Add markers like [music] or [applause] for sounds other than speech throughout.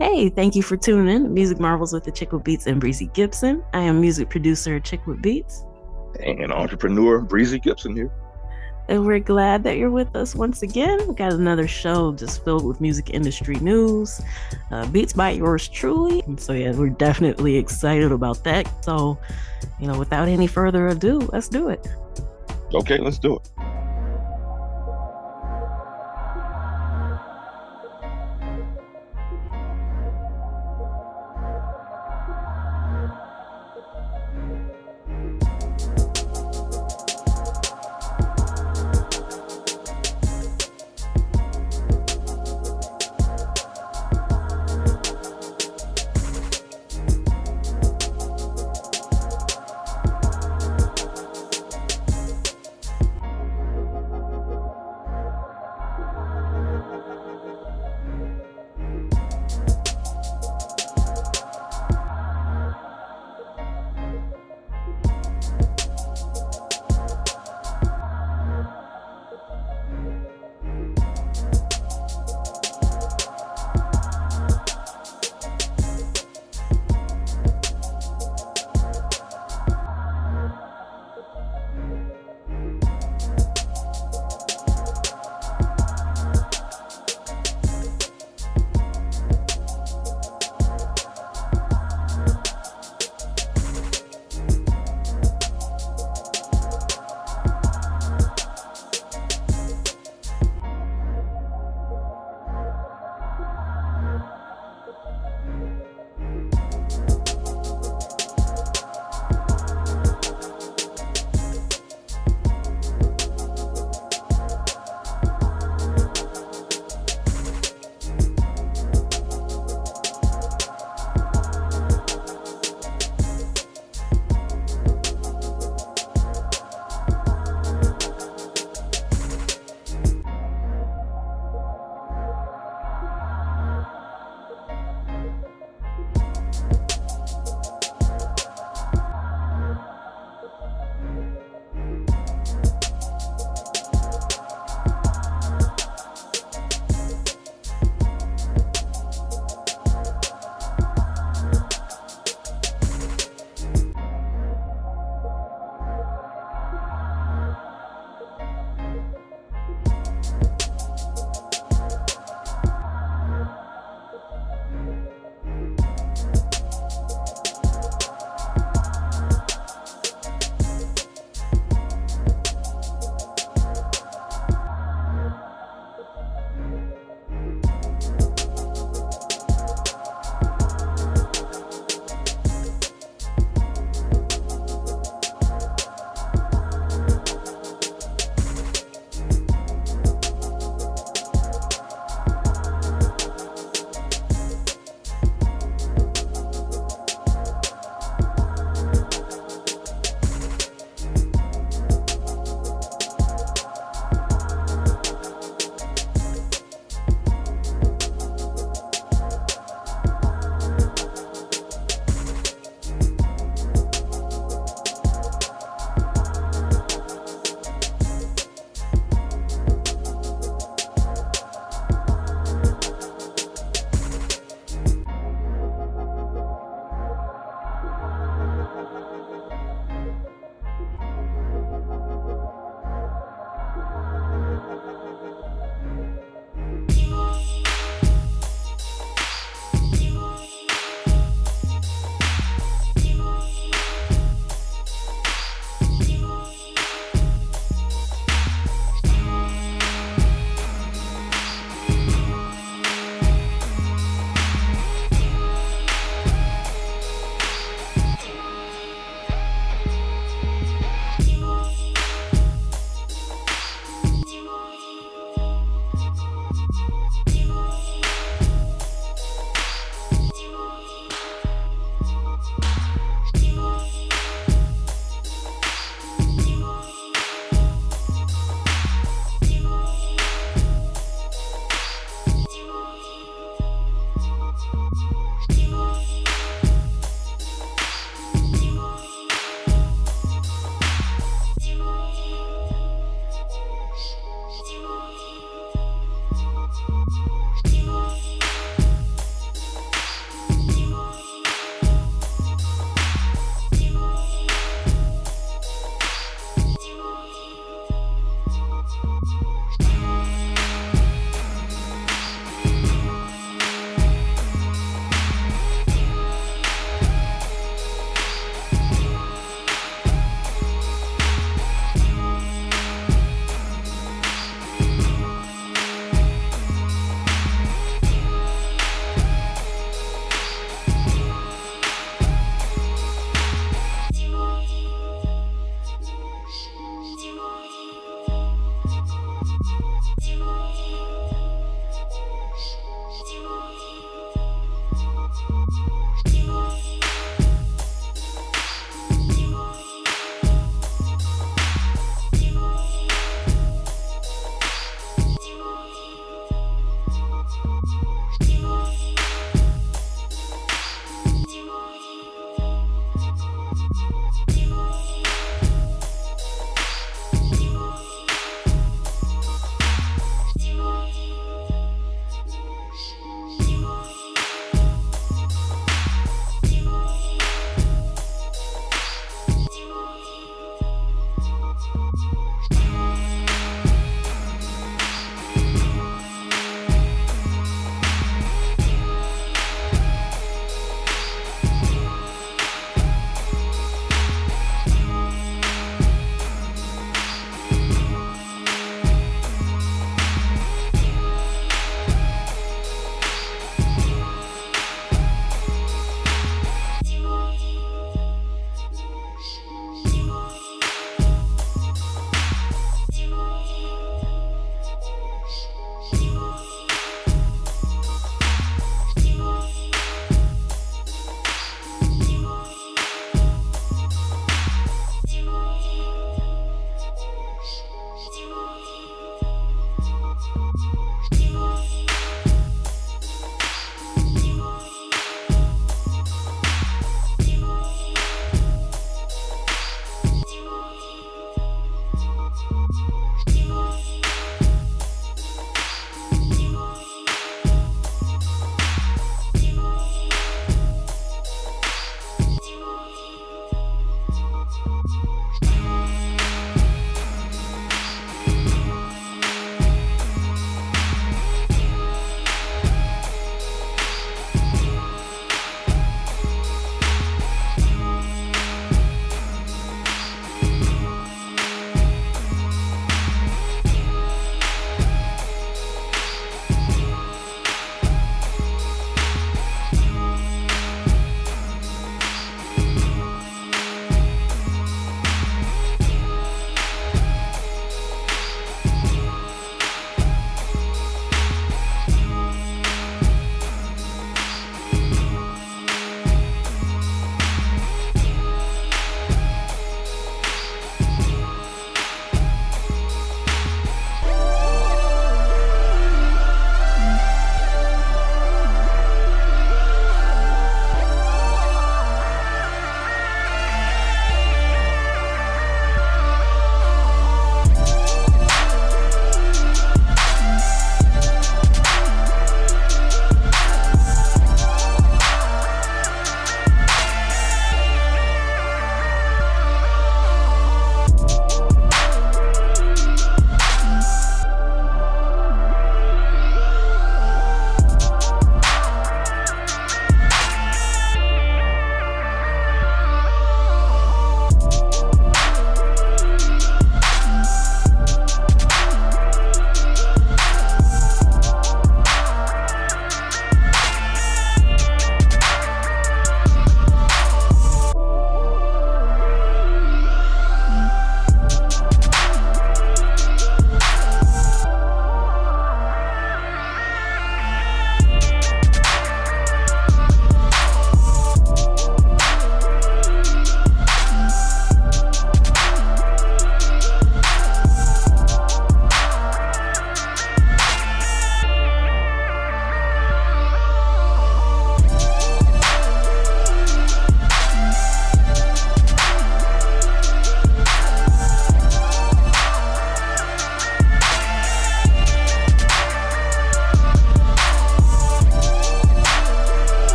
Hey, thank you for tuning in Music Marvels with the Chick with Beats and Breezy Gipson. I am music producer Chick with Beats. And entrepreneur Breezy Gipson here. And we're glad that you're with us once again. We got another show just filled with music industry news, uh, beats by yours truly. And so, yeah, we're definitely excited about that. So, you know, without any further ado, let's do it. Okay, let's do it.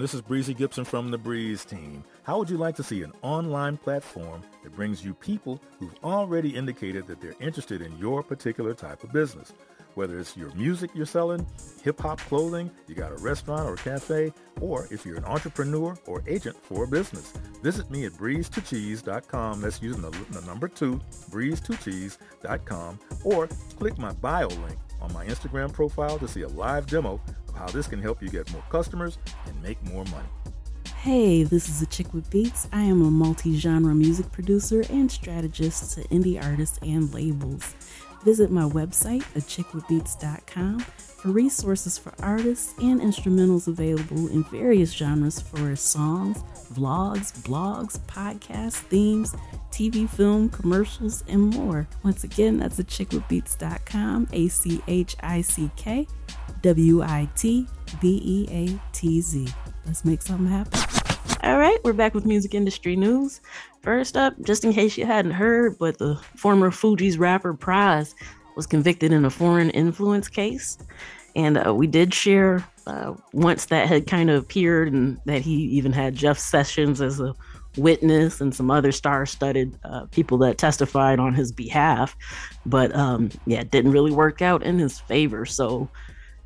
This is Breezy Gipson from the Breeze team. How would you like to see an online platform that brings you people who've already indicated that they're interested in your particular type of business? Whether it's your music you're selling, hip hop clothing, you got a restaurant or a cafe, or if you're an entrepreneur or agent for a business. Visit me at breeze2cheese.com. That's using the, the number two, breeze2cheese.com, or click my bio link on my Instagram profile to see a live demo how this can help you get more customers and make more money. Hey, this is a chick with beats. I am a multi genre music producer and strategist to indie artists and labels. Visit my website, achickwitbeatz.com, for resources for artists and instrumentals available in various genres for songs, vlogs, blogs, podcasts, themes, TV, film, commercials, and more. Once again, that's achickwitbeatz.com, A C H I C K W I T B E A T Z. Let's make something happen. All right, we're back with music industry news. First up, just in case you hadn't heard, but the former Fugees rapper Pras was convicted in a foreign influence case. And uh, we did share uh, once that had kind of appeared and that he even had Jeff Sessions as a witness and some other star studded uh, people that testified on his behalf. But um, yeah, it didn't really work out in his favor. So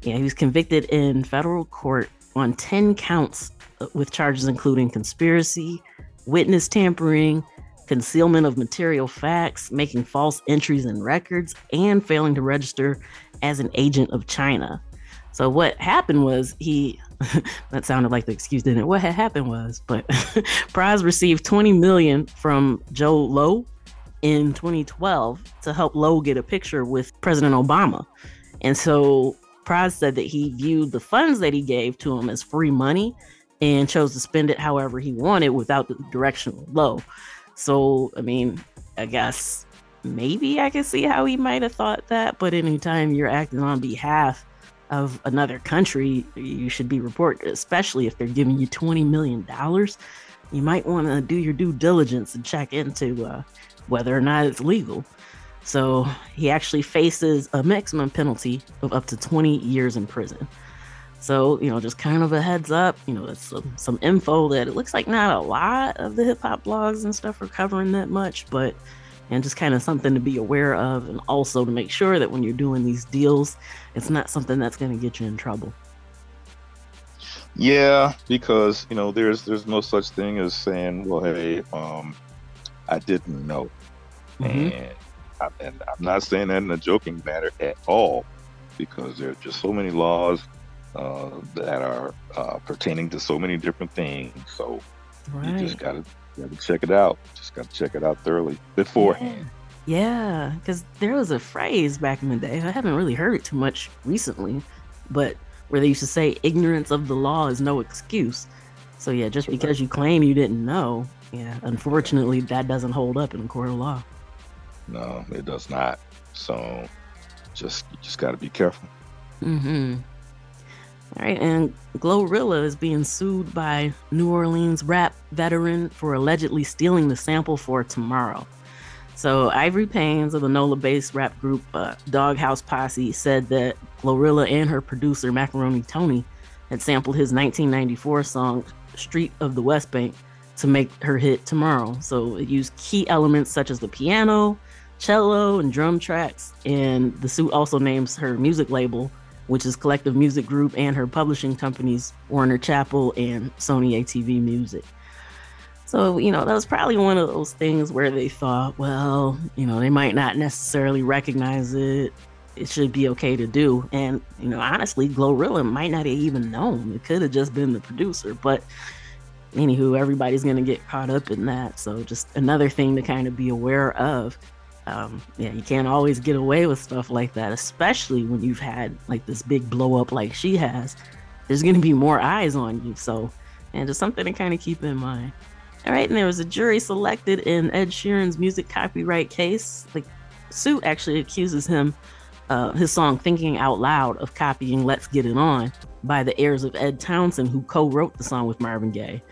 yeah, he was convicted in federal court on 10 counts uh, with charges including conspiracy, witness tampering, concealment of material facts, making false entries in records, and failing to register as an agent of China. So what happened was he [laughs] that sounded like the excuse, didn't it? What had happened was, but [laughs] Pras received 20 million from Jho Low in 2012 to help Low get a picture with President Obama. And so Pras said that he viewed the funds that he gave to him as free money and chose to spend it however he wanted without the direction of Low. So, I mean, I guess maybe I can see how he might have thought that, but anytime you're acting on behalf of another country, you should be reported, especially if they're giving you $20 million. You might want to do your due diligence and check into uh, whether or not it's legal. So he actually faces a maximum penalty of up to 20 years in prison. So, you know, just kind of a heads up, you know, some, some info that it looks like not a lot of the hip hop blogs and stuff are covering that much, but and just kind of something to be aware of and also to make sure that when you're doing these deals, it's not something that's going to get you in trouble. Yeah, because, you know, there's there's no such thing as saying, well, hey, um, I didn't know. Mm-hmm. And, I, and I'm not saying that in a joking manner at all because there are just so many laws uh, that are uh, pertaining to so many different things. So right. you just gotta gotta check it out. Just gotta check it out thoroughly beforehand. Yeah, because yeah, there was a phrase back in the day. I haven't really heard it too much recently, but where they used to say ignorance of the law is no excuse. So yeah, just because you claim you didn't know, yeah, unfortunately that doesn't hold up in a court of law. No, it does not. So just you just got to be careful. Mm-hmm. All right, and Glorilla is being sued by New Orleans rap veteran for allegedly stealing the sample for Tomorrow. So Ivory Paynes of the NOLA-based rap group uh, Doghouse Posse said that Glorilla and her producer Macaroni Tony had sampled his 1994 song "Street of the West Bank" to make her hit "Tomorrow." So it used key elements such as the piano, cello, and drum tracks. And the suit also names her music label which is Collective Music Group, and her publishing companies, Warner Chappell and Sony ATV Music. So, you know, that was probably one of those things where they thought, well, you know, they might not necessarily recognize it. It should be okay to do. And, you know, honestly, Glorilla might not have even known. It could have just been the producer. But anywho, everybody's going to get caught up in that. So, just another thing to kind of be aware of um, yeah, you can't always get away with stuff like that, especially when you've had like this big blow up like she has. There's going to be more eyes on you. So, and just something to kind of keep in mind. All right, and there was a jury selected in Ed Sheeran's music copyright case. The suit actually accuses him, uh, his song Thinking Out Loud, of copying Let's Get It On by the heirs of Ed Townsend, who co wrote the song with Marvin Gaye.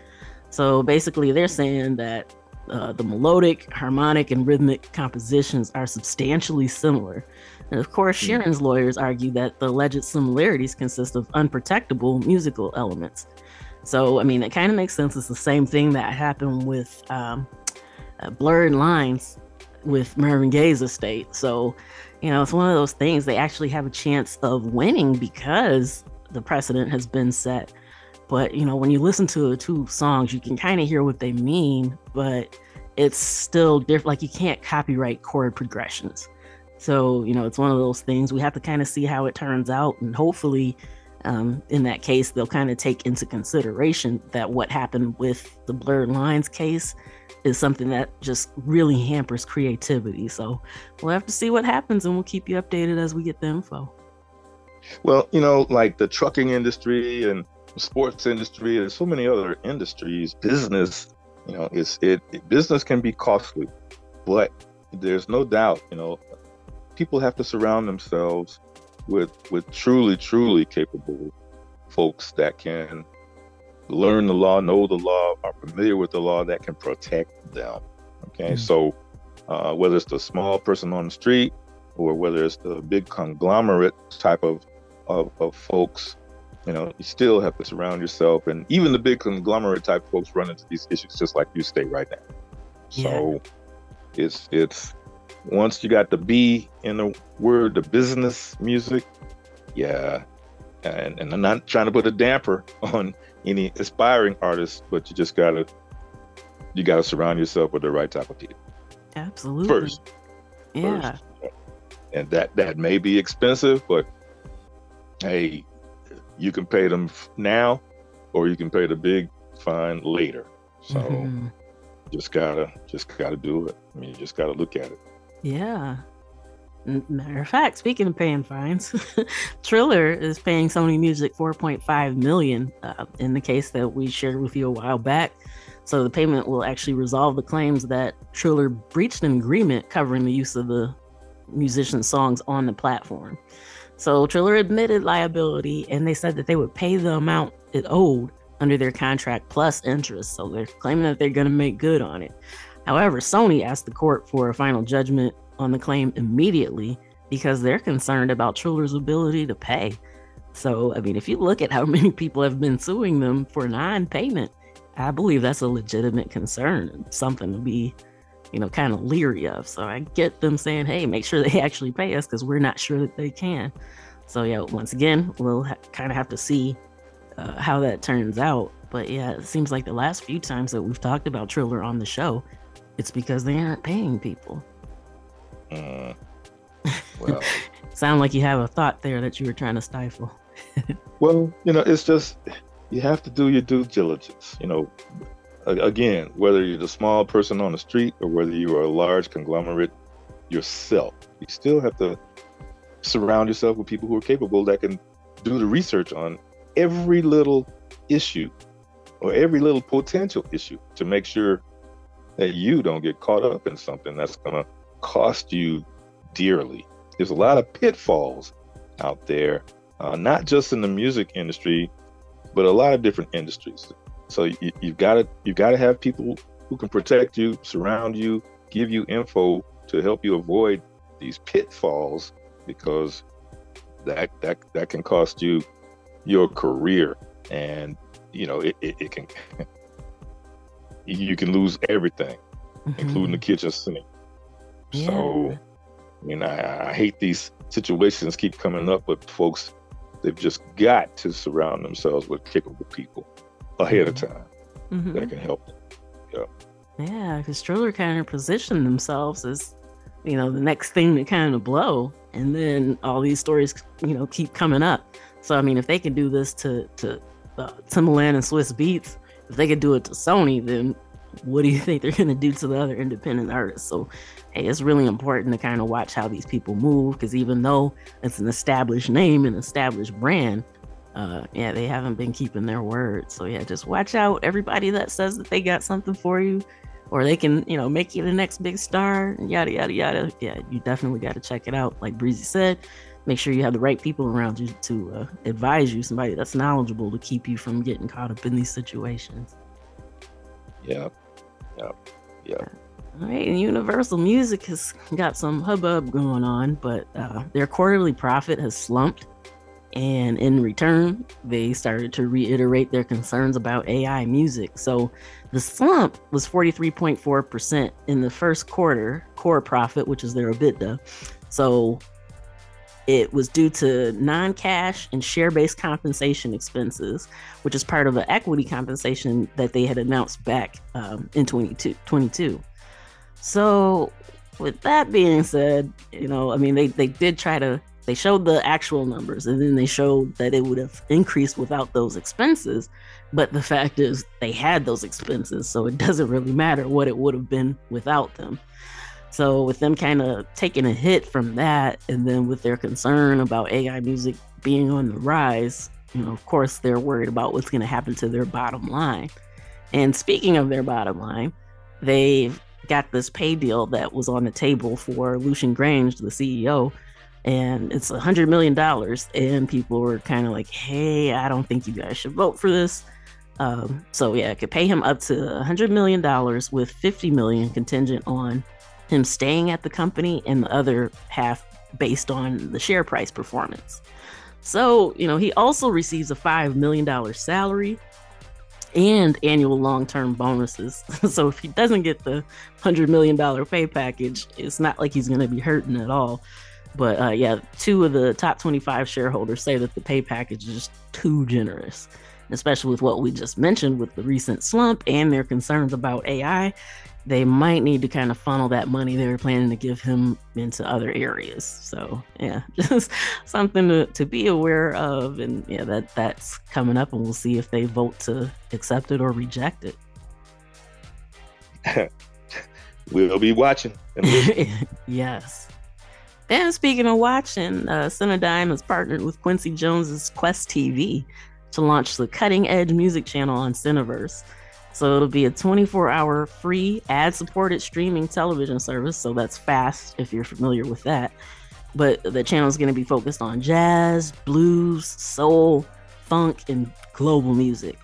So basically, they're saying that uh, the melodic, harmonic, and rhythmic compositions are substantially similar. And of course, hmm. Sheeran's lawyers argue that the alleged similarities consist of unprotectable musical elements. So, I mean, it kind of makes sense. It's the same thing that happened with um, uh, Blurred Lines with Marvin Gaye's estate. So, you know, it's one of those things they actually have a chance of winning because the precedent has been set. But, you know, when you listen to the two songs, you can kind of hear what they mean, but it's still different. Like, you can't copyright chord progressions. So, you know, it's one of those things we have to kind of see how it turns out. And hopefully, um, in that case, they'll kind of take into consideration that what happened with the blurred lines case is something that just really hampers creativity. So we'll have to see what happens and we'll keep you updated as we get the info. Well, you know, like the trucking industry and sports industry, and so many other industries, business, you know, it's it, it business can be costly, but there's no doubt, you know, people have to surround themselves with with truly, truly capable folks that can learn the law, know the law, are familiar with the law that can protect them. Okay, mm-hmm. so uh, whether it's the small person on the street or whether it's the big conglomerate type of, of, of folks, you know, you still have to surround yourself. And even the big conglomerate type folks run into these issues just like you state right now. Yeah. So it's it's once you got the B in the word, the business music, yeah. And, and I'm not trying to put a damper [laughs] on any aspiring artists, but you just gotta you gotta surround yourself with the right type of people. Absolutely. First. Yeah. First. And that that may be expensive, but hey, you can pay them now, or you can pay the big fine later. So mm-hmm. just gotta just gotta do it. I mean, you just gotta look at it. Yeah. Matter of fact, speaking of paying fines, [laughs] Triller is paying Sony Music 4.5 million uh, in the case that we shared with you a while back. So the payment will actually resolve the claims that Triller breached an agreement covering the use of the musician's songs on the platform. So Triller admitted liability and they said that they would pay the amount it owed under their contract plus interest. So they're claiming that they're going to make good on it. However, Sony asked the court for a final judgment on the claim immediately because they're concerned about Triller's ability to pay. So, I mean, if you look at how [laughs] many people have been suing them for non payment, I believe that's a legitimate concern, something to be, you know, kind of leery of. So I get them saying, hey, make sure they [laughs] actually pay us because we're not sure that they can. So, yeah, once again, we'll ha- kind of have to see uh, how that turns out. But yeah, it seems like the last few times that we've talked about Triller on the show, it's because they aren't paying people. Mm. [laughs] Well, sound like you have a thought there that you were trying to stifle. [laughs] well, you know, it's just you have to do your due diligence. You know, again, whether you're the small person on the street or whether you are a large conglomerate yourself, you still have to surround yourself with people who are capable that can do the research on every little issue or every little potential issue to make sure that you don't get caught up in something that's going to cost you dearly. There's a lot of pitfalls out there, uh, not just in the music industry, but a lot of different industries. So you, you've got to you've got to have people who can protect you, surround you, give you info to help you avoid these pitfalls because that that that can cost you your career and you know it, it, it can [laughs] you can lose everything mm-hmm. including the kitchen sink yeah. So, I mean, I, I hate these situations keep coming up, but folks, they've just got to surround themselves with capable people ahead of time mm-hmm. that can help them. Yeah. Yeah, because Triller kind of positioned themselves as, you know, the next thing to kind of blow, and then all these stories, you know, keep coming up. So I mean, if they can do this to to uh, Timbaland and Swizz Beatz, if they could do it to Sony, then what do you think they're going to do to the other independent artists? So, hey, it's really important to kind of watch how these people move because even though it's an established name and established brand, uh, yeah, they haven't been keeping their word. So, yeah, just watch out. Everybody that says that they got something for you or they can, you know, make you the next big star, yada, yada, yada. Yeah, you definitely got to check it out. Like Breezy said, make sure you have the right people around you to uh, advise you, somebody that's knowledgeable to keep you from getting caught up in these situations. Yeah, yeah, yeah. All right, and Universal Music has got some hubbub going on, but uh, their quarterly profit has slumped. And in return, they started to reiterate their concerns about AI music. So the slump was 43.4% in the first quarter, core profit, which is their EBITDA. So it was due to non cash and share based compensation expenses, which is part of the equity compensation that they had announced back um, in 22. So, with that being said, you know, I mean, they, they did try to, they showed the actual numbers and then they showed that it would have increased without those expenses. But the fact is, they had those expenses. So it [laughs] doesn't really matter what it would have been without them. So with them kind of taking a hit from that, and then with their concern about AI music being on the rise, you know, of course, they're worried about what's going to happen to their bottom line. And speaking of their bottom line, they've got this pay deal that was on the table for Lucian Grainge, the CEO, and it's a hundred million dollars. And people were kind of like, "Hey, I don't think you guys should vote for this." Um, so yeah, it could pay him up to a hundred million dollars with fifty million contingent on him staying at the company and the other half based on the share price performance. So, you know, he also receives a $5 million salary and annual long term bonuses. [laughs] so, if he doesn't get the $100 million pay package, it's not like he's going to be hurting at all. But uh, yeah, two of the top 25 shareholders say that the pay package is just too generous, especially with what we just mentioned with the recent slump and their concerns about AI they might need to kind of funnel that money they were planning to give him into other areas. So yeah, [laughs] just something to, to be aware of. And yeah, that that's coming up and we'll see if they vote to accept it or reject it. [laughs] we'll be watching. [laughs] yes. And speaking of watching, uh, Cinedigm has partnered with Quincy Jones's Quest TV to launch the cutting edge music channel on Cineverse. So it'll be a 24 hour free ad supported streaming television service. So that's fast if you're familiar with that. But the channel is going to be focused on jazz, blues, soul, funk, and global music.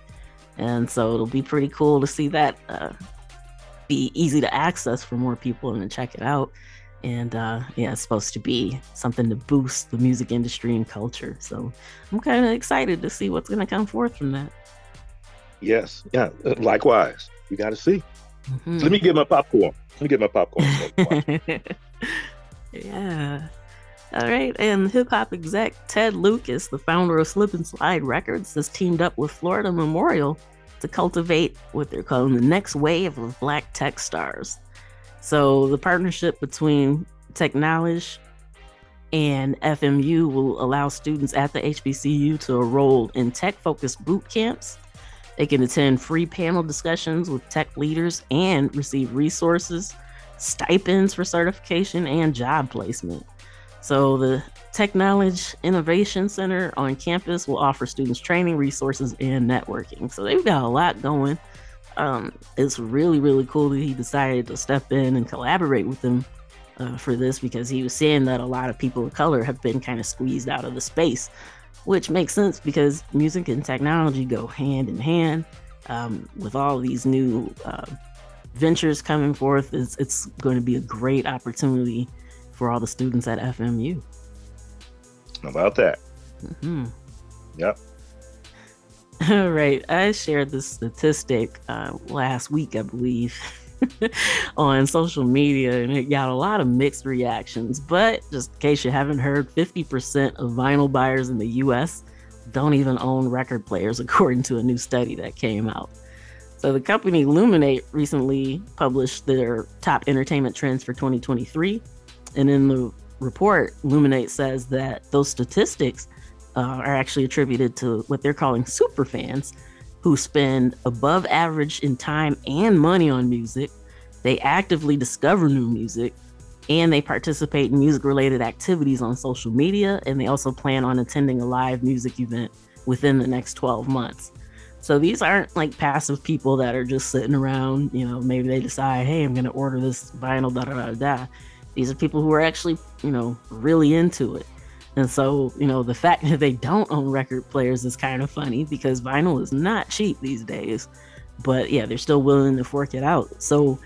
And so it'll be pretty cool to see that uh, be easy to access for more people and to check it out. And uh, yeah, it's supposed to be something to boost the music industry and culture. So I'm kind of excited to see what's going to come forth from that. Yes. Yeah. Uh, likewise. We got to see. Mm-hmm. So let me get my popcorn. Let me get my popcorn. [laughs] yeah. All right. And hip hop exec Ted Lucas, the founder of Slip and Slide Records, has teamed up with Florida Memorial to cultivate what they're calling the next wave of black tech stars. So the partnership between Technology and FMU will allow students at the HBCU to enroll in tech focused boot camps they can attend free panel discussions with tech leaders and receive resources, stipends for certification, and job placement. So, the Technology Innovation Center on campus will offer students training, resources, and networking. So, they've got a lot going. Um, it's really, really cool that he decided to step in and collaborate with them uh, for this because he was saying that a lot of people of color have been kind of squeezed out of the space which makes sense because music and technology go hand in hand. Um, with all these new uh, ventures coming forth, it's, it's going to be a great opportunity for all the students at FMU. About that. Mm-hmm. Yep. All [laughs] right. I shared this statistic uh, last week, I believe. [laughs] on social media and it got a lot of mixed reactions. But just in case you haven't heard, 50% of vinyl buyers in the US don't even own record players, [laughs] according to a new study that came out. So the company Luminate recently published their top entertainment trends for 2023. And in the report, Luminate says that those statistics uh, are actually attributed to what they're calling super fans who spend above average in time and money on music. They actively discover new music and they participate in music related activities on social media. And they also plan on attending a live music event within the next 12 months. So these aren't like passive people that are just sitting around, you know, maybe they decide, hey, I'm going to order this vinyl, da da da da. These are people who are actually, you know, really into it. And so, you know, the fact [laughs] that they don't own record players is kind of funny because vinyl is not cheap these days. But yeah, they're still willing to fork it out. So,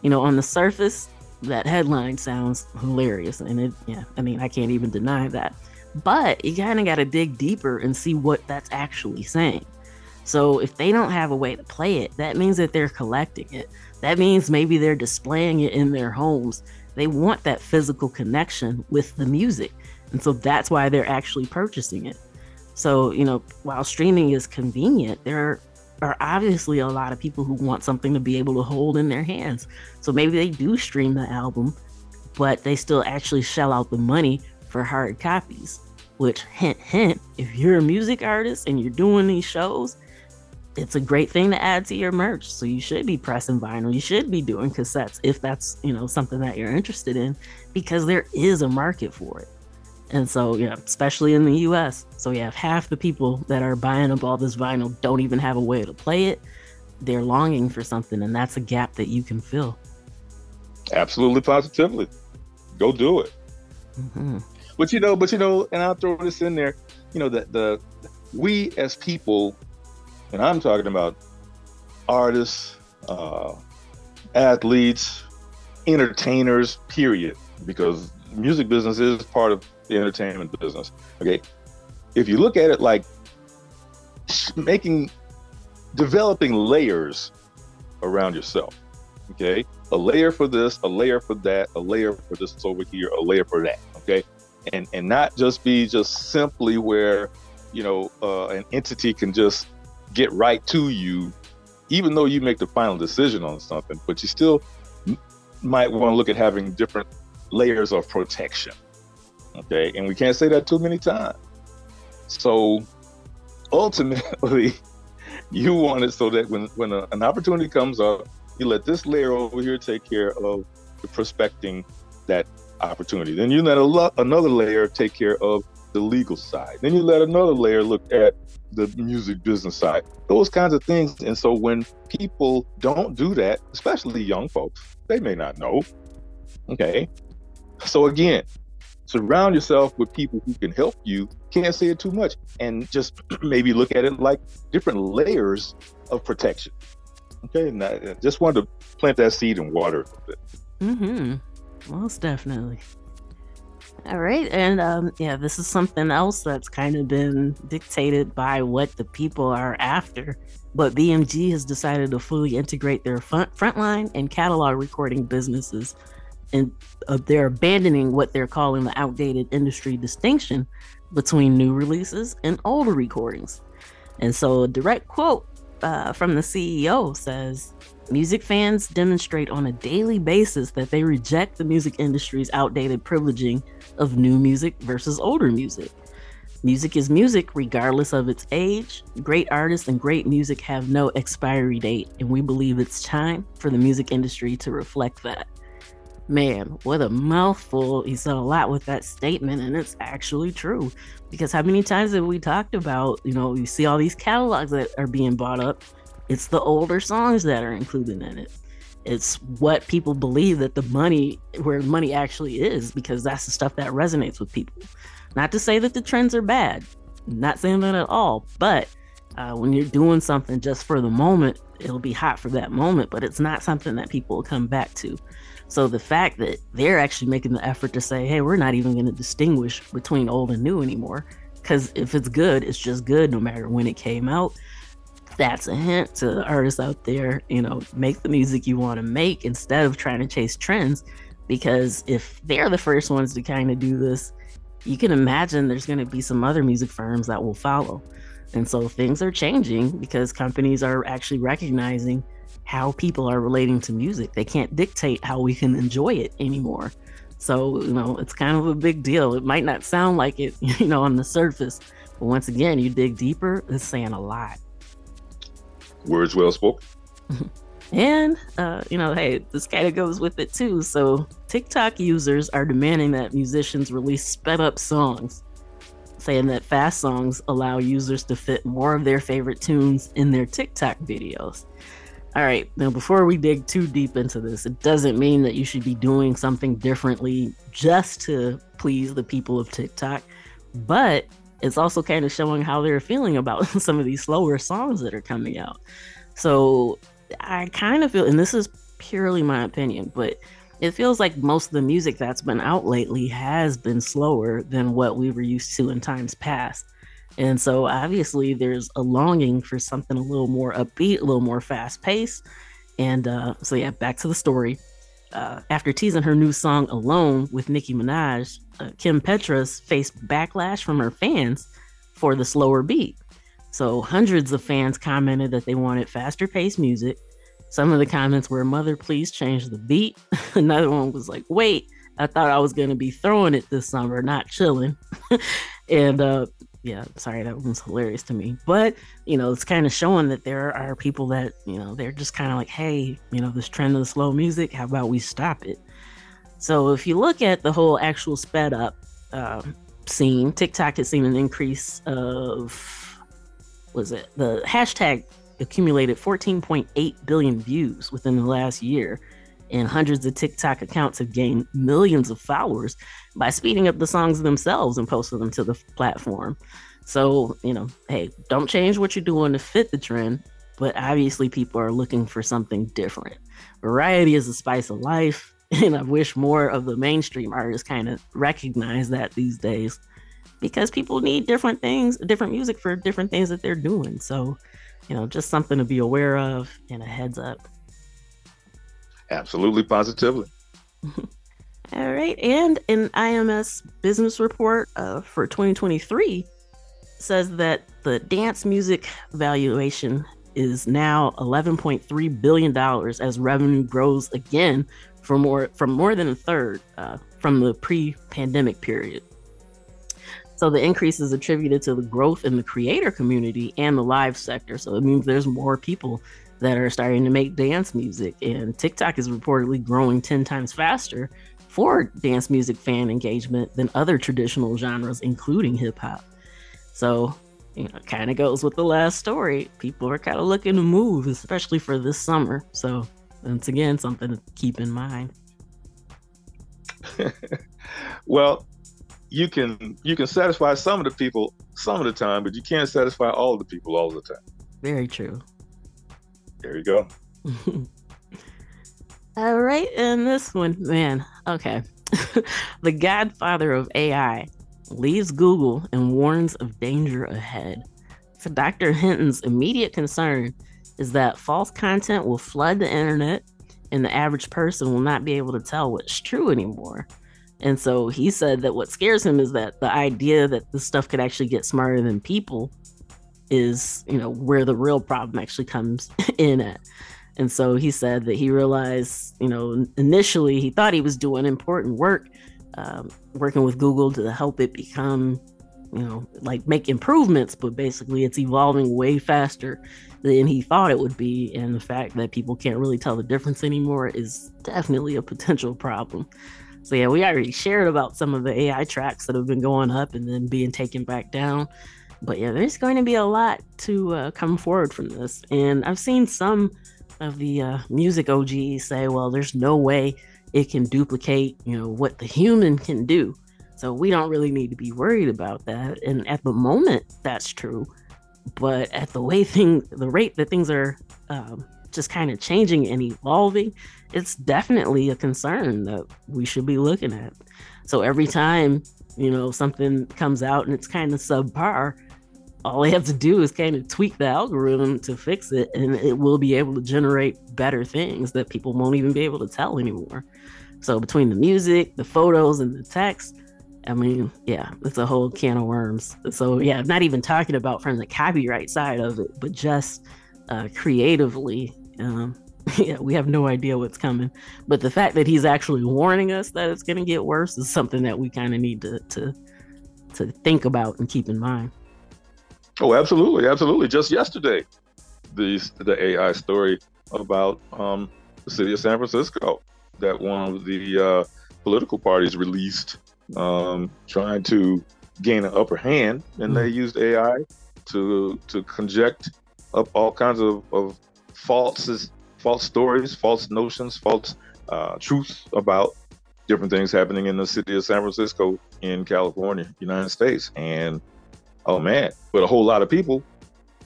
you know, on the surface, that headline sounds hilarious. And it, yeah, I mean, I can't even deny that. But you kind of got to dig deeper and see what that's actually saying. So if they don't have a way to play it, that means that they're collecting it. That means maybe they're displaying it in their homes. They want that physical connection with the music. And so that's why they're actually purchasing it. So, you know, while streaming is convenient, there are obviously a lot of people who want something to be able to hold in their hands. So maybe they do stream the album, but they still actually shell out the money for hard copies. Which, hint, hint, if you're a music artist and you're doing these shows, it's a great thing to add to your merch. So you should be pressing vinyl. You should be doing cassettes if that's, you know, something that you're interested in because there is a market for it. And so, yeah, especially in the US. So you have half the people that are buying up all this vinyl don't even have a way to play it. They're longing for something, and that's a gap that you can fill. Absolutely, positively. Go do it. Mm-hmm. But you know, but you know, and I'll throw this in there. You know, that the we as people, and I'm talking about artists, uh, athletes, entertainers, period, because music business is part of the entertainment business. Okay. If you look at it like making, developing layers around yourself. Okay. A layer for this, a layer for that, a layer for this over here, a layer for that. Okay. And, and not just be just simply where, you know, uh, an entity can just get right to you, even though you make the final decision on something, but you still might want to look at having different layers of protection. Okay, and we can't say that too many times. So ultimately, [laughs] you want it so that when when a, an opportunity comes up, you let this layer over here take care of the prospecting that opportunity. Then you let lo- another layer take care of the legal side. Then you let another layer look at the music business side. Those kinds of things. And so when people don't do that, especially young folks, they may not know. Okay. So again, surround yourself with people who can help you. Can't say it too much, and just [clears throat] maybe look at it like different layers of protection. Okay, and I just wanted to plant that seed and water a bit. Mm-hmm. Most definitely. All right, and um, yeah, this is something else that's kind of been dictated by what the people are after. But BMG has decided to fully integrate their front frontline and catalog recording businesses and uh, they're abandoning what they're calling the outdated industry distinction between new releases and older recordings. And so, a direct quote uh, from the CEO says Music fans demonstrate on a daily basis that they reject the music industry's outdated privileging of new music versus older music. Music is music regardless of its age. Great artists and great music have no expiry date, and we believe it's time for the music industry to reflect that man, what a mouthful. He said a lot with that statement, and it's actually true. Because how many times have we talked about, you know, you see all these catalogs that are being bought up, it's the older songs that are included in it. It's what people believe that the money, where money actually is, because that's the stuff that resonates with people. Not to say that the trends are bad, not saying that at all, but uh, when you're doing something just for the moment, it'll be hot for that moment, but it's not something that people will come back to. So the fact that they're actually making the effort to say, hey, we're not even going to distinguish between old and new anymore. Because if it's good, it's just good no matter when it came out. That's a hint to the artists out there, you know, make the music you want to make instead of trying to chase trends. Because if they're the first ones to kind of do this, you can imagine there's going to be some other music firms that will follow. And so things are changing because companies are actually recognizing how people are relating to music. They can't dictate how we can enjoy it anymore. So, you know, it's kind of a big deal. It might not sound like it, [laughs] you know, on the surface, but once again, you dig deeper, it's saying a lot. Words well spoken. [laughs] and, uh, you know, hey, this kind of goes with it too. So, TikTok users are demanding that musicians release sped up songs, saying that fast songs allow users to fit more of their favorite tunes in their TikTok videos. All right, now before we dig too deep into this, it doesn't mean that you should be doing something differently just to please the people of TikTok, but it's also kind of showing how they're feeling about [laughs] some of these slower songs that are coming out. So I kind of feel, and this is purely my opinion, but it feels like most of the music that's been out lately has been slower than what we were used to in times past. And so obviously there's a longing for something a little more upbeat, a little more fast paced. And uh, so yeah, back to the story. Uh, after teasing her new song Alone with Nicki Minaj, uh, Kim Petras faced backlash from her fans for the slower beat. So hundreds of fans commented that they wanted faster paced music. Some of the comments were, Mother, please change the beat. [laughs] Another one was like, Wait, I thought I was going to be throwing it this summer, not chilling. [laughs] and uh, yeah, sorry, that was hilarious to me. But you know, it's kind of showing that there are people that you know they're just kind of like, hey, you know, this trend of slow music. How about we stop it? So if you look at the whole actual sped up uh, scene, TikTok has seen an increase of was it the hashtag accumulated 14.8 billion views within the last year and hundreds of TikTok accounts have gained millions of followers by speeding up the songs themselves and posting them to the platform. So, you know, hey, don't change what you're doing to fit the trend, but obviously people are looking for something different. Variety is the spice of life, [laughs] and I wish more of the mainstream artists kind of recognize that these days because people need different things, different music for different things that they're doing. So, you know, just something to be aware of and a heads up. Absolutely, positively. [laughs] All right. And an IMS business report uh, for 2023 says that the dance music valuation is now 11.3 billion dollars as revenue grows again for more from more than a third uh, from the pre-pandemic period. So the increase is attributed to the growth in the creator community and the live sector. So it means there's more people that are starting to make dance music. And TikTok is reportedly growing 10 times faster for dance music fan engagement than other traditional genres, including hip hop. So, you know, kind of goes with the last story. People are kind of looking to move, especially for this summer. So, once again, something to keep in mind. [laughs] well, you can you can satisfy some of the people some of the time, but you can't satisfy all the people all the time. Very true. There you go. [laughs] All right, and this one, man. Okay. [laughs] the godfather of AI leaves Google and warns of danger ahead. So, Dr. Hinton's immediate concern is that false content will flood the internet and the average person will not be able to tell what's true anymore. And so he said that what scares him is that the idea that this stuff could actually get smarter than people is you know where the real problem actually comes [laughs] in at. And so he said that he realized you know initially he thought he was doing important work um, working with google to help it become you know like make improvements but basically it's evolving way faster than he thought it would be. And the fact that people can't really tell the difference anymore is definitely a potential problem. So yeah we already shared about some of the ai tracks that have been going up and then being taken back down but yeah, there's going to be a lot to uh, come forward from this. And I've seen some of the uh, music OGs say, well, there's no way it can duplicate, you know, what the human can do. So we don't really need to be worried about that. And at the moment, that's true. But at the way things, the rate that things are um, just kind of changing and evolving, it's definitely a concern that we should be looking at. So every time, you know, something comes out and it's kind of subpar, all they have to do is kind of tweak the algorithm to fix it and it will be able to generate better things that people won't even be able to tell anymore. So between the music the photos and the text i mean yeah it's a whole can of worms. So yeah I'm not even talking about from the copyright side of it but just uh, creatively um, [laughs] yeah we have no idea what's coming. But the fact that he's actually warning us that it's going to get worse is something that we kind of need to, to to think about and keep in mind Oh, absolutely, absolutely. Just yesterday, the the AI story about um, the city of San Francisco that one of the uh, political parties released, um, trying to gain an upper hand, and they used AI to to conject up all kinds of, of false false stories, false notions, false uh, truths about different things happening in the city of San Francisco in California, United States, and oh man. But a whole lot of people,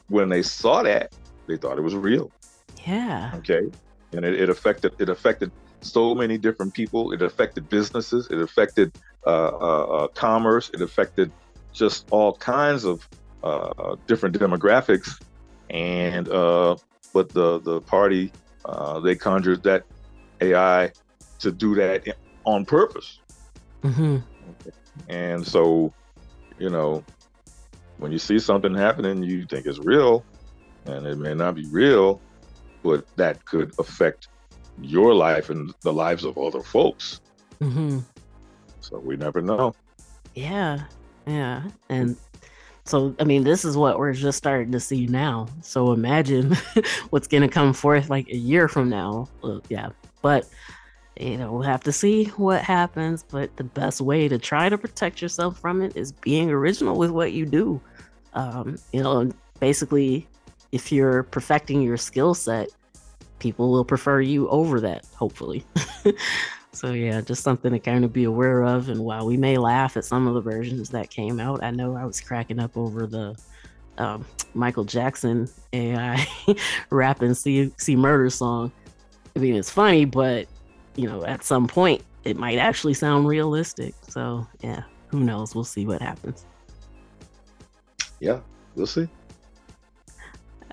when they saw that, they thought it was real. Yeah. Okay. And it, it affected it affected so many different people. It affected businesses. It affected uh, uh, uh commerce. It affected just all kinds of uh, different demographics. And uh, but the the party they conjured that AI to do that on purpose. Mm-hmm. And so, you know, when you see something happening, you think it's real, and it may not be real, but that could affect your life and the lives of other folks. Mm-hmm. So we never know. Yeah, yeah, and so I mean, this is what we're just starting to see now. So imagine [laughs] what's going to come forth like a year from now. Yeah, but you know, we'll have to see what happens. But the best way to try to protect yourself from it is being original with what you do. Um, you know, basically, if you're perfecting your skill set, people will prefer you over that, hopefully. [laughs] so, yeah, just something to kind of be aware of. And while we may laugh at some of the versions that came out, I know I was cracking up over the um, Michael Jackson AI rapping C, C Murder song. I mean, it's funny, but you know, at some point it might actually sound realistic. So yeah, who knows? We'll see what happens. Yeah, we'll see.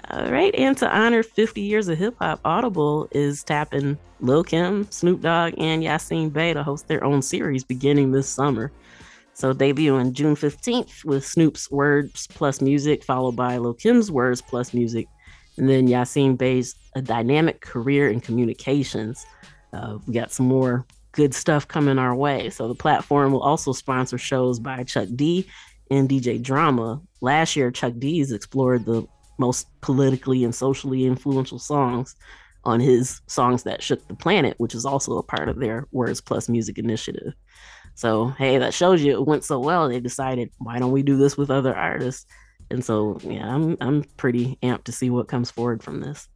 All right, and to honor 50 years of hip hop, Audible is tapping Lil Kim, Snoop Dogg, and Yasiin Bey to host their own series beginning this summer. So debuting June 15th with Snoop's Words Plus Music, followed by Lil Kim's Words Plus Music, and then Yasiin Bey's A Dynamic Career in Communications. Uh, we got some more good stuff coming our way. So the platform will also sponsor shows by Chuck D and DJ Drama. Last year, Chuck D's explored the most politically and socially influential songs on his Songs That Shook the Planet, which is also a part of their Words Plus Music initiative. So, hey, that shows you it went so well. They decided, why don't we do this with other artists? And so, yeah, I'm I'm pretty amped to see what comes forward from this.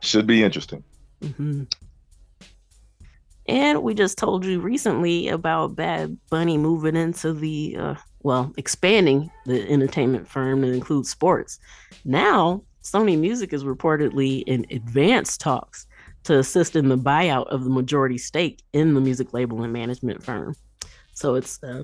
Should be interesting. Mm-hmm. And we just told you recently about Bad Bunny moving into the, uh, well, expanding the entertainment firm to include sports. Now, Sony Music is reportedly in advanced talks to assist in the buyout of the majority stake in the music label and management firm. So it's uh,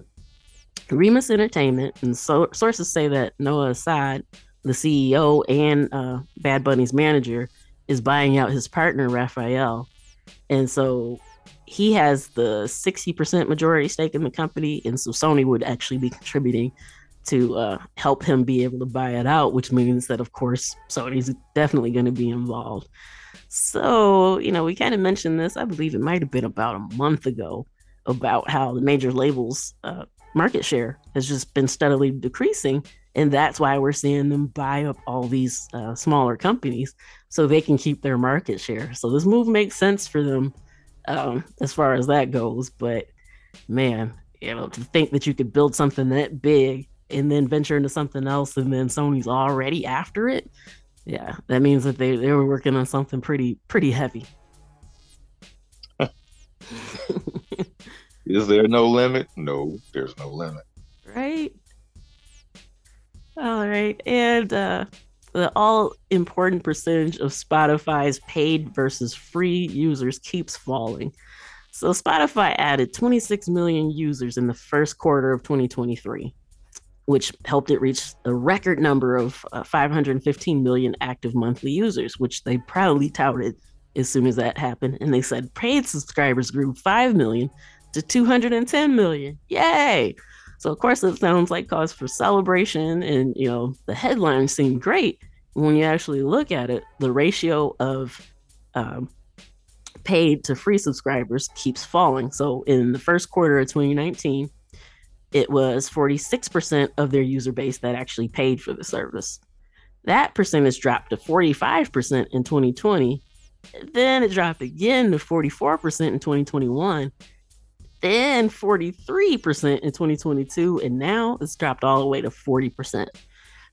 Rimas Entertainment, and so sources say that Noah Assad, the CEO and uh, Bad Bunny's manager, is buying out his partner Raphael, and so he has the 60% majority stake in the company, and so Sony would actually be contributing to uh, help him be able to buy it out, which means that of course Sony's definitely going to be involved. So you know, we kind of mentioned this. I believe it might have been about a month ago about how the major labels' uh, market share has just been steadily decreasing, and that's why we're seeing them buy up all these uh, smaller companies so they can keep their market share. So this move makes sense for them um, as far as that goes. But man, you know, to think that you could build something that big and then venture into something else and then Sony's already after it. Yeah, that means that they, they were working on something pretty pretty heavy. [laughs] Is there no limit? No, there's no limit. Right. All right. And uh the all important percentage of Spotify's paid versus free users keeps falling. So Spotify added 26 million users in the first quarter of 2023, which helped it reach a record number of uh, 515 million active monthly users, which they proudly touted as soon as that happened. And they said paid subscribers grew 5 million to 210 million. Yay! So of course it sounds like cause for celebration, and you know the headlines seem great. When you actually look at it, the ratio of um, paid to free subscribers keeps falling. So in the first quarter of 2019, it was 46% of their user base that actually paid for the service. That percentage dropped to 45% in 2020. Then it dropped again to 44% in 2021 then 43% in 2022, and now it's dropped all the way to 40%.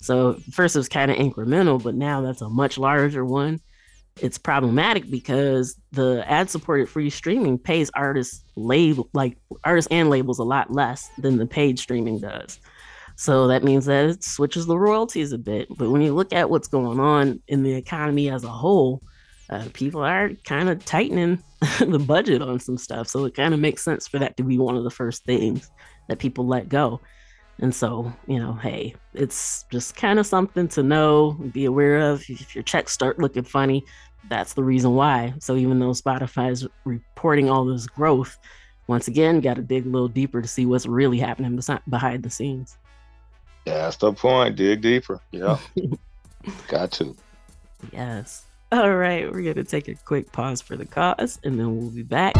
So first it was kind of incremental, but now that's a much larger one. It's problematic because the ad-supported free streaming pays artists label like artists and labels a lot less than the paid streaming does. So that means that it switches the royalties a bit. But when you look at what's going on in the economy as a whole, uh, people are kind of tightening [laughs] the budget on some stuff. So it kind of makes sense for that to be one of the first things that people let go. And so, you know, hey, it's just kind of something to know, be aware of. If your checks start looking funny, that's the reason why. So even though Spotify is reporting all this growth, once again, got to dig a little deeper to see what's really happening behind the scenes. That's the point. Dig deeper. Yeah. [laughs] got to. Yes. All right. We're going to take a quick pause for the cause and then we'll be back.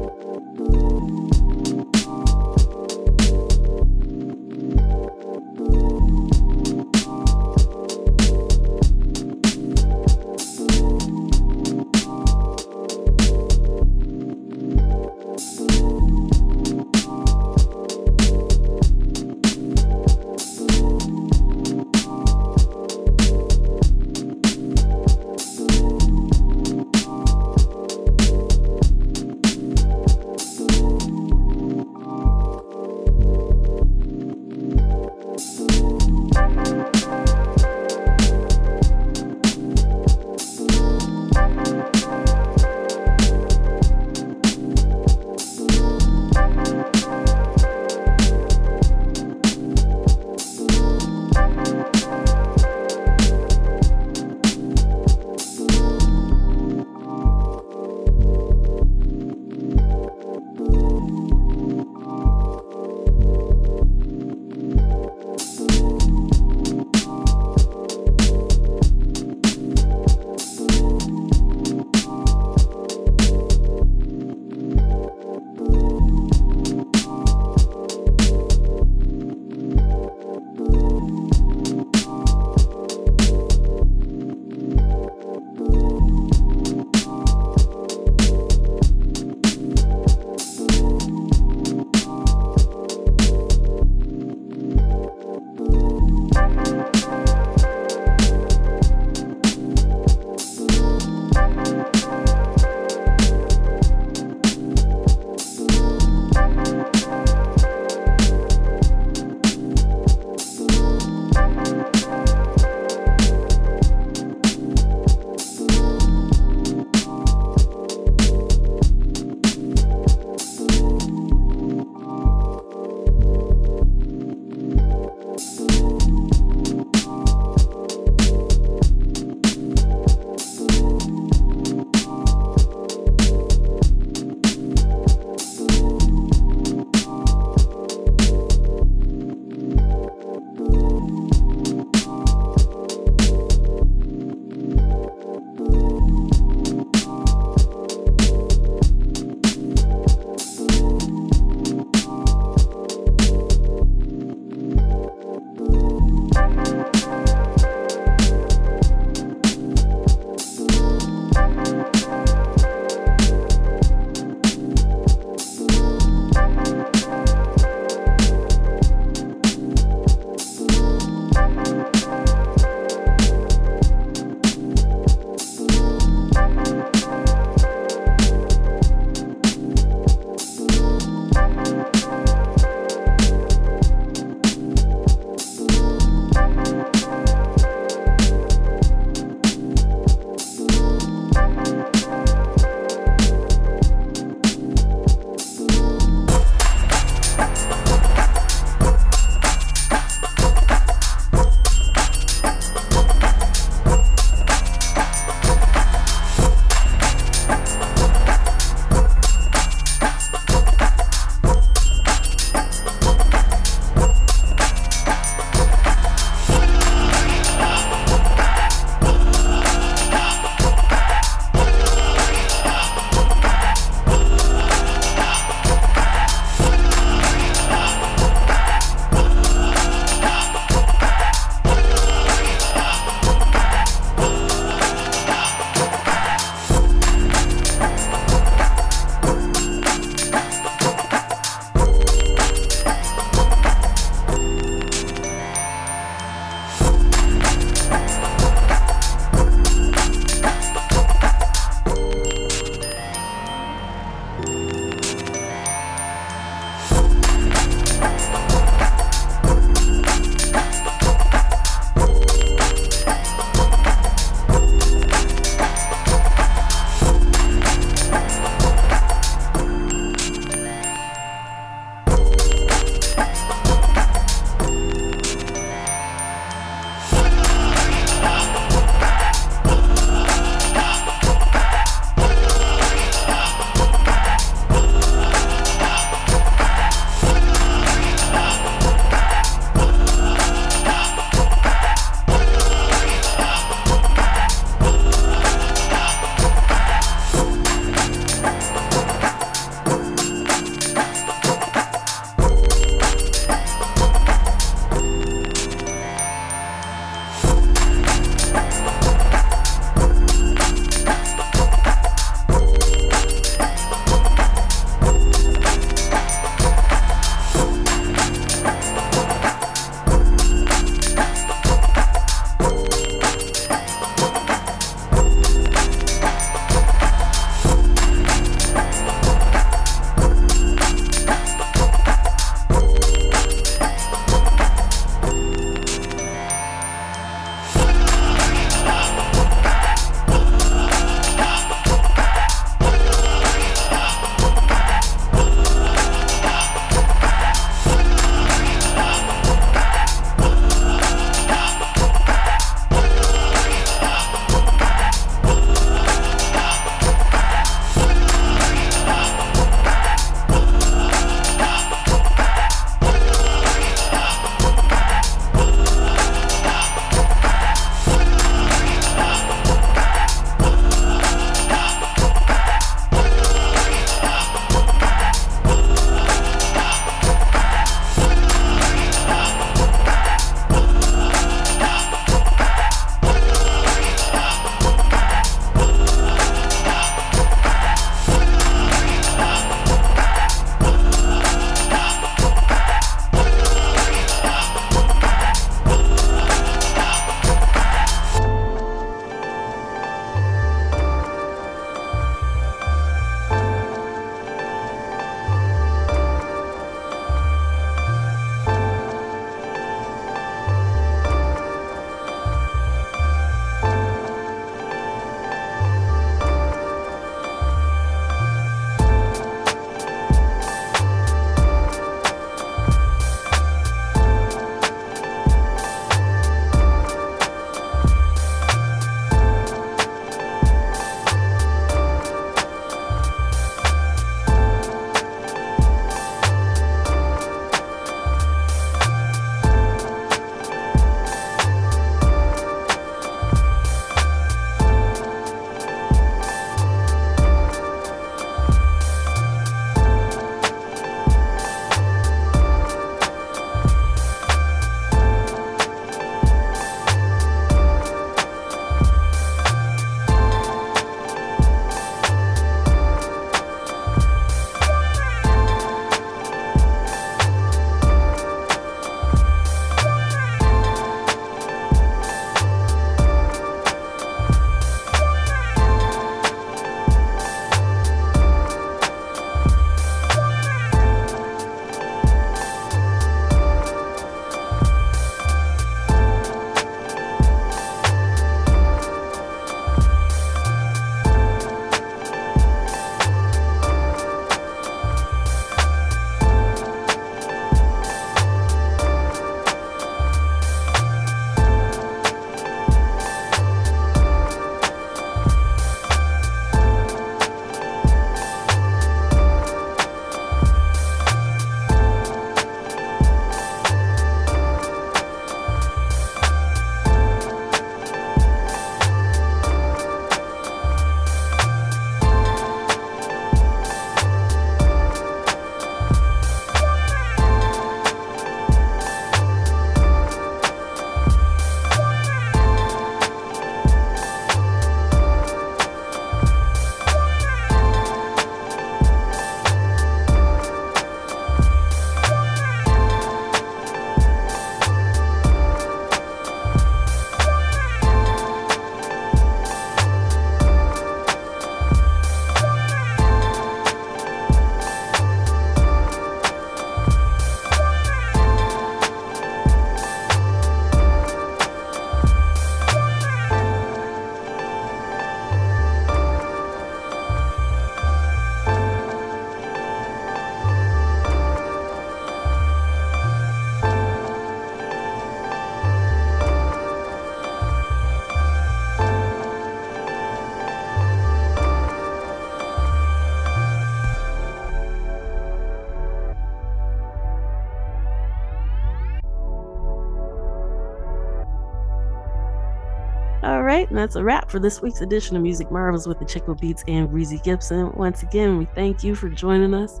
And that's a wrap for this week's edition of Music Marvels with the Chick Beats and Breezy Gipson. Once again, we thank you for joining us,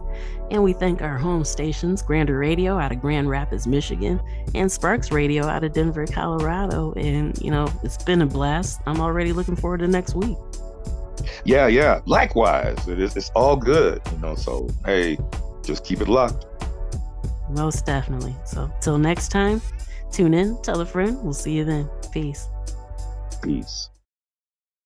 and we thank our home stations, Grander Radio out of Grand Rapids, Michigan, and Sparkx Radio out of Denver, Colorado. And you know, it's been a blast. I'm already looking forward to next week. Yeah, yeah. Likewise, it is. It's all good, you know. So hey, just keep it locked. Most definitely. So till next time, tune in, tell a friend. We'll see you then. Peace. Peace.